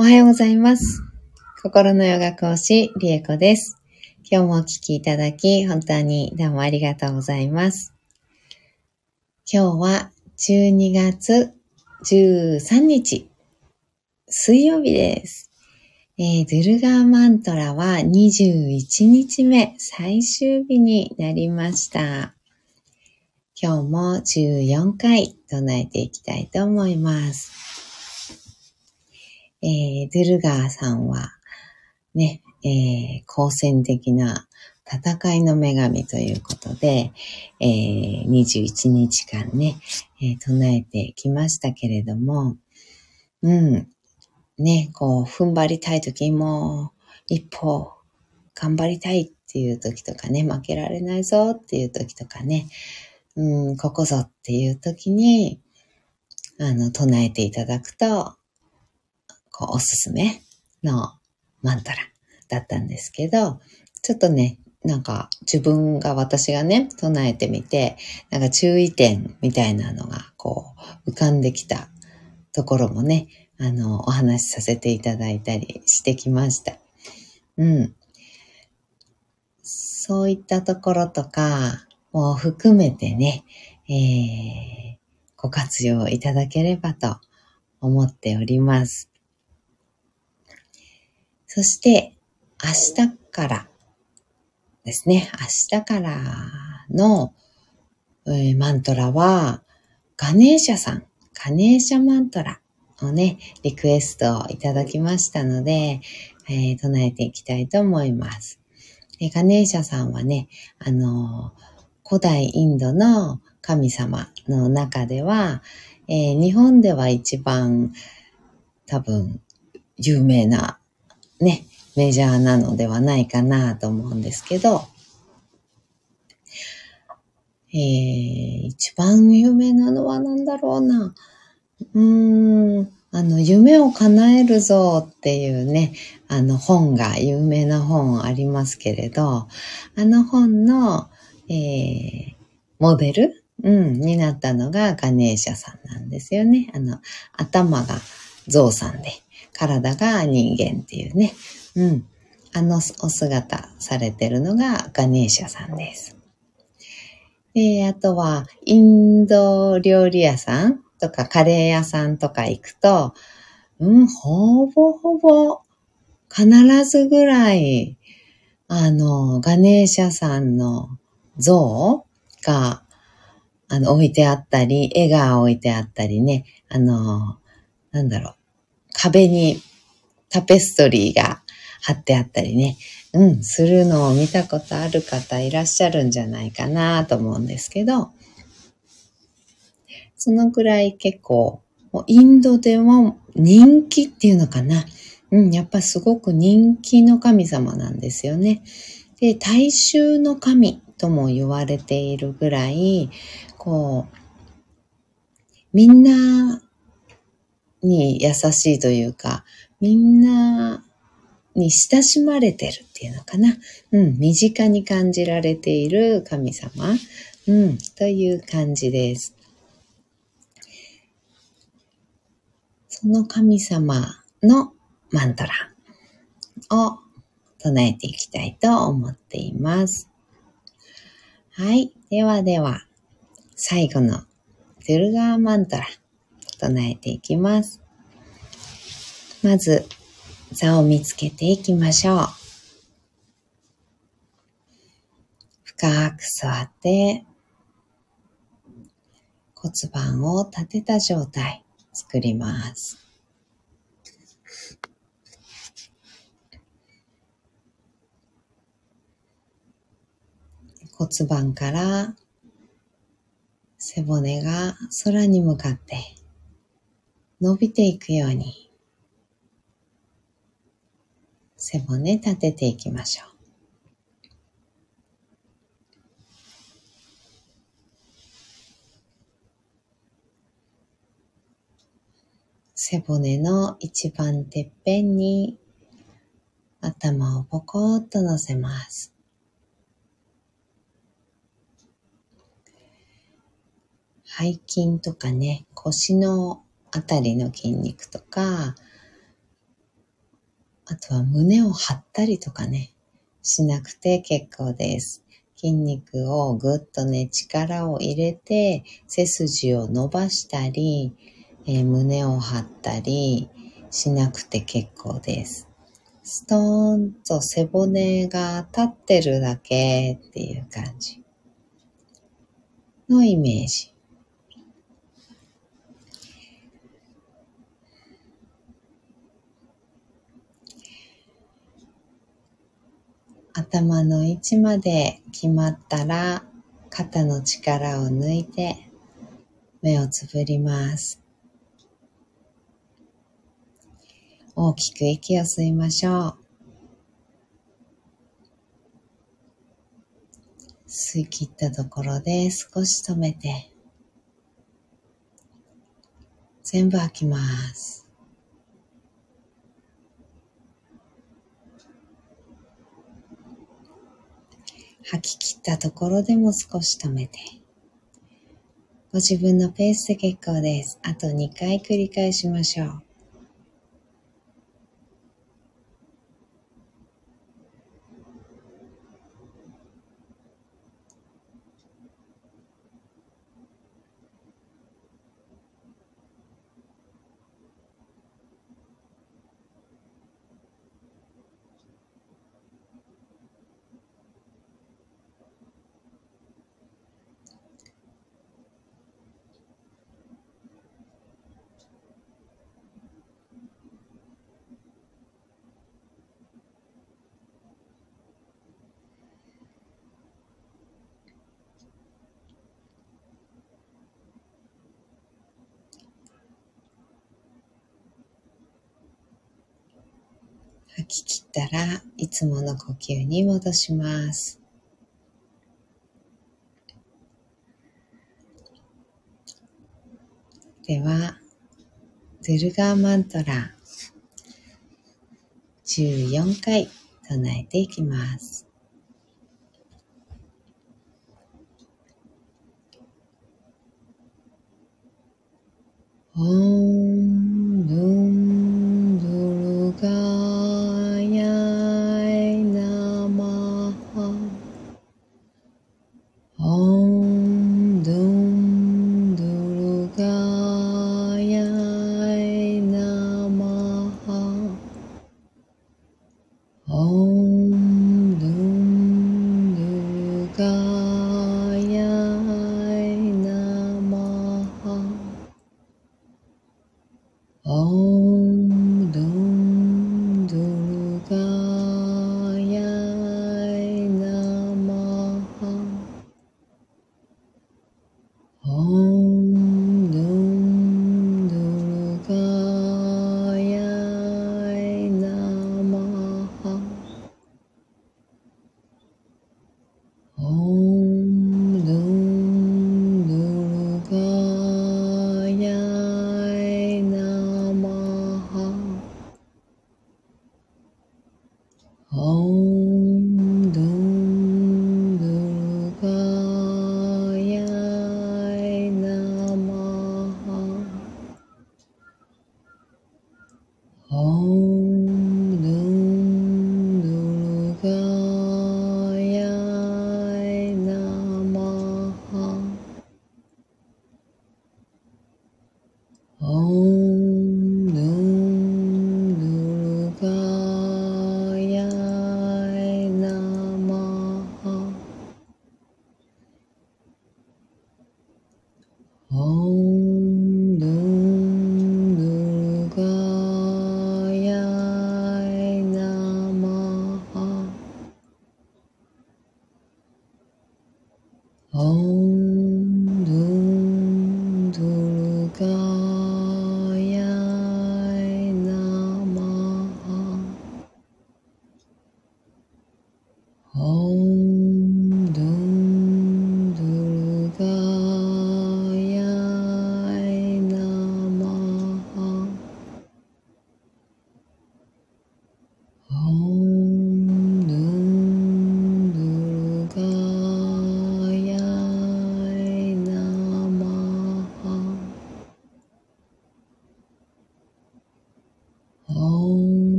おはようございます。心のヨガ講師、リエコです。今日もお聞きいただき、本当にどうもありがとうございます。今日は12月13日、水曜日です。えー、ドゥルガーマントラは21日目、最終日になりました。今日も14回唱えていきたいと思います。えー、ドゥルガーさんは、ね、えー、好戦的な戦いの女神ということで、えー、21日間ね、えー、唱えてきましたけれども、うん、ね、こう、踏ん張りたい時も、一歩、頑張りたいっていう時とかね、負けられないぞっていう時とかね、うん、ここぞっていう時に、あの、唱えていただくと、こう、おすすめのマントラだったんですけど、ちょっとね、なんか自分が私がね、唱えてみて、なんか注意点みたいなのがこう浮かんできたところもね、あの、お話しさせていただいたりしてきました。うん。そういったところとかも含めてね、えー、ご活用いただければと思っております。そして、明日から。ですね、明日からの、えー、マントラは、ガネーシャさん、ガネーシャマントラをね、リクエストをいただきましたので、えー、唱えていきたいと思います。え、ガネーシャさんはね、あの古代インドの神様の中では、えー、日本では一番多分有名なね、メジャーなのではないかなと思うんですけど、えー、一番有名なのは何だろうな。うーん、あの、夢を叶えるぞっていうね、あの本が、有名な本ありますけれど、あの本の、えー、モデル、うん、になったのがガネーシャさんなんですよね。あの、頭がゾウさんで、体が人間っていうね。うん。あのお姿されてるのがガネーシャさんです。で、あとは、インド料理屋さんとかカレー屋さんとか行くと、うん、ほぼほぼ必ずぐらい、あの、ガネーシャさんの像が、あの、置いてあったり、絵が置いてあったりね、あの、なんだろう、壁にタペストリーが貼ってあったりね、うん、するのを見たことある方いらっしゃるんじゃないかなと思うんですけど、そのくらい結構、インドでも人気っていうのかな。うん、やっぱすごく人気の神様なんですよね。で、大衆の神とも言われているぐらい、こう、みんなに優しいというか、みんなに親しまれてるっていうのかな。うん、身近に感じられている神様。うん、という感じです。その神様のマントラを唱えていきたいと思っています。はい。ではでは、最後のドゥルガーマントラ唱えていきます。まず、座を見つけていきましょう。深く座って、骨盤を立てた状態作ります。骨盤から背骨が空に向かって伸びていくように背骨立てていきましょう。背骨の一番てっぺんに頭をポコッと乗せます。背筋とかね、腰のあたりの筋肉とか、あとは胸を張ったりとかね、しなくて結構です。筋肉をぐっとね、力を入れて、背筋を伸ばしたり、えー、胸を張ったりしなくて結構です。ストーンと背骨が立ってるだけっていう感じのイメージ。頭の位置まで決まったら肩の力を抜いて目をつぶります。大きく息を吸いましょう。吸い切ったところで少し止めて全部吐きます。吐き切ったところでも少し止めて。ご自分のペースで結構です。あと2回繰り返しましょう。吐き切ったらいつもの呼吸に戻します。では、ドゥルガーマントラ14回唱えていきます。オン哦。Oh.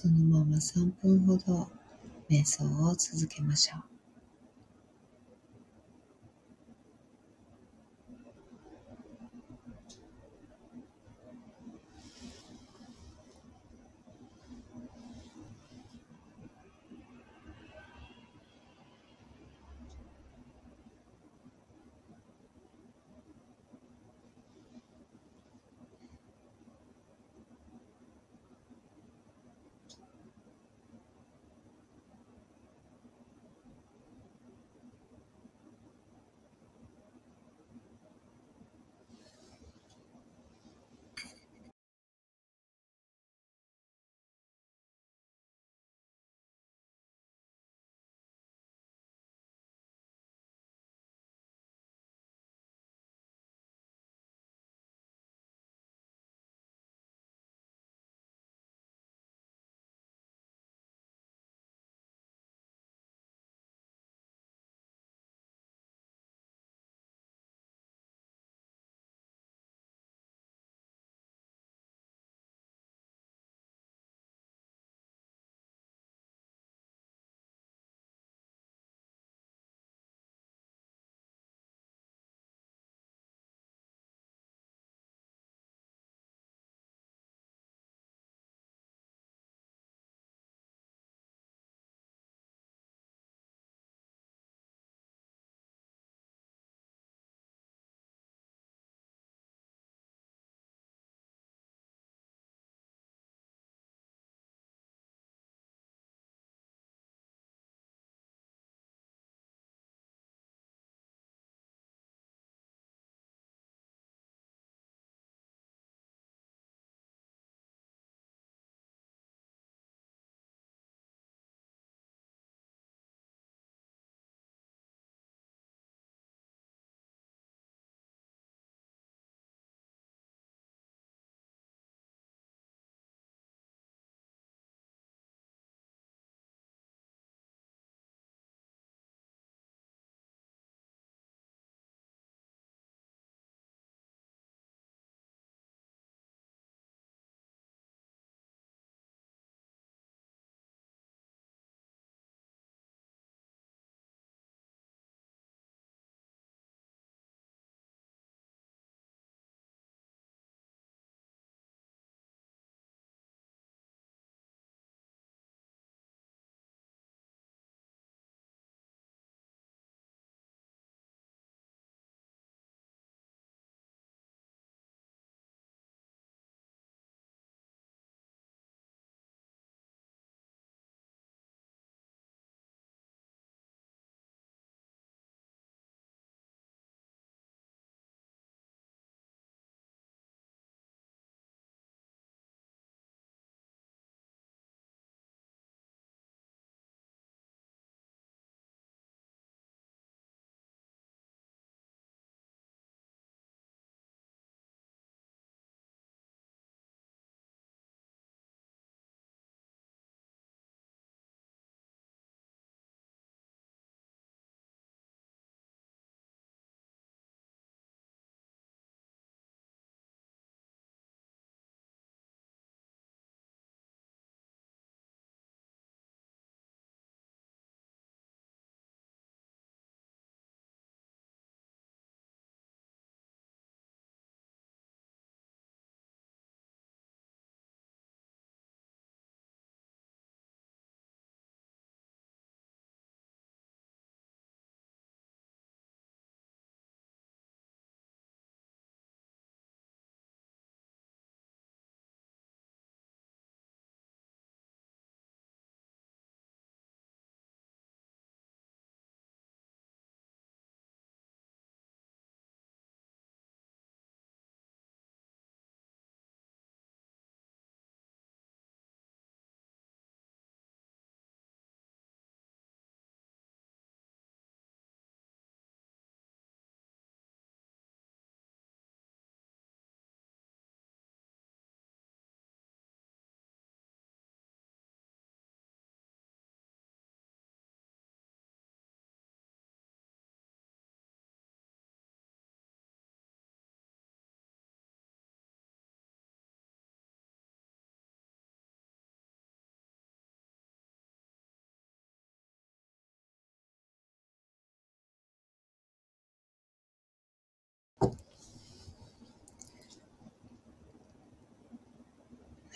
そのまま3分ほど瞑想を続けましょう。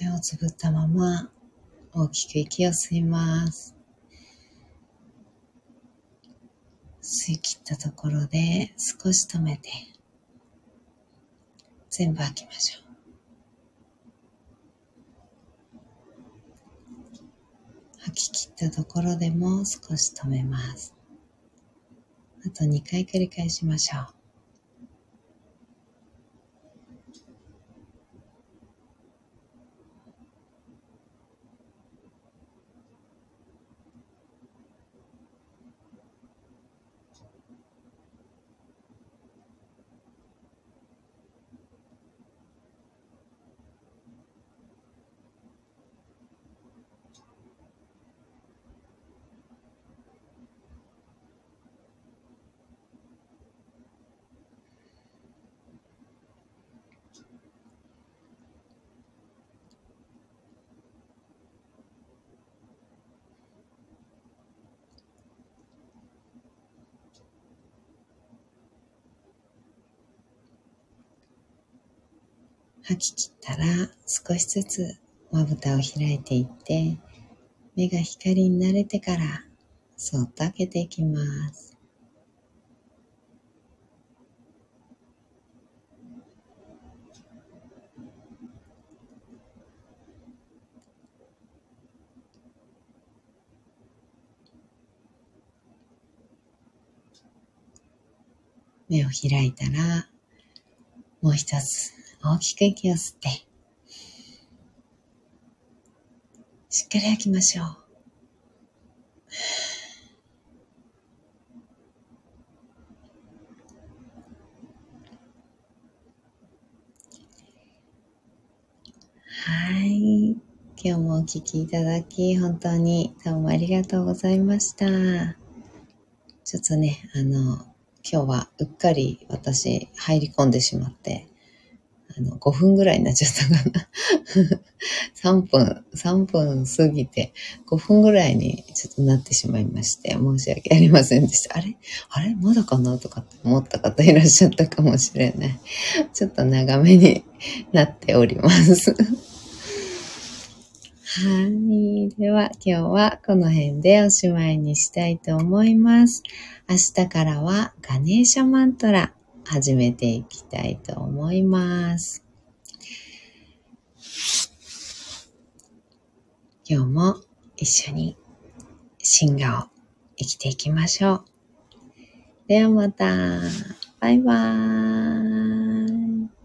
目をつぶったまま大きく息を吸います。吸い切ったところで少し止めて全部吐きましょう。吐き切ったところでも少し止めます。あと2回繰り返しましょう。吐き切ったら少しずつまぶたを開いていって目が光に慣れてからそっと開けていきます。目を開いたらもう一つ大きく息を吸って、しっかり吐きましょう。はい。今日もお聴きいただき、本当にどうもありがとうございました。ちょっとね、あの、今日はうっかり私入り込んでしまって、あの、5分ぐらいになっちゃったかな。3分、3分過ぎて、5分ぐらいにちょっとなってしまいまして、申し訳ありませんでした。あれ？あれ？まだかな？とかって思った方いらっしゃったかもしれない。ちょっと長めになっております。はい。では、今日はこの辺でおしまいにしたいと思います。明日からはガネーシャマントラ始めていきたいと思います。今日も一緒に進化を生きていきましょう。ではまた。バイバーイ。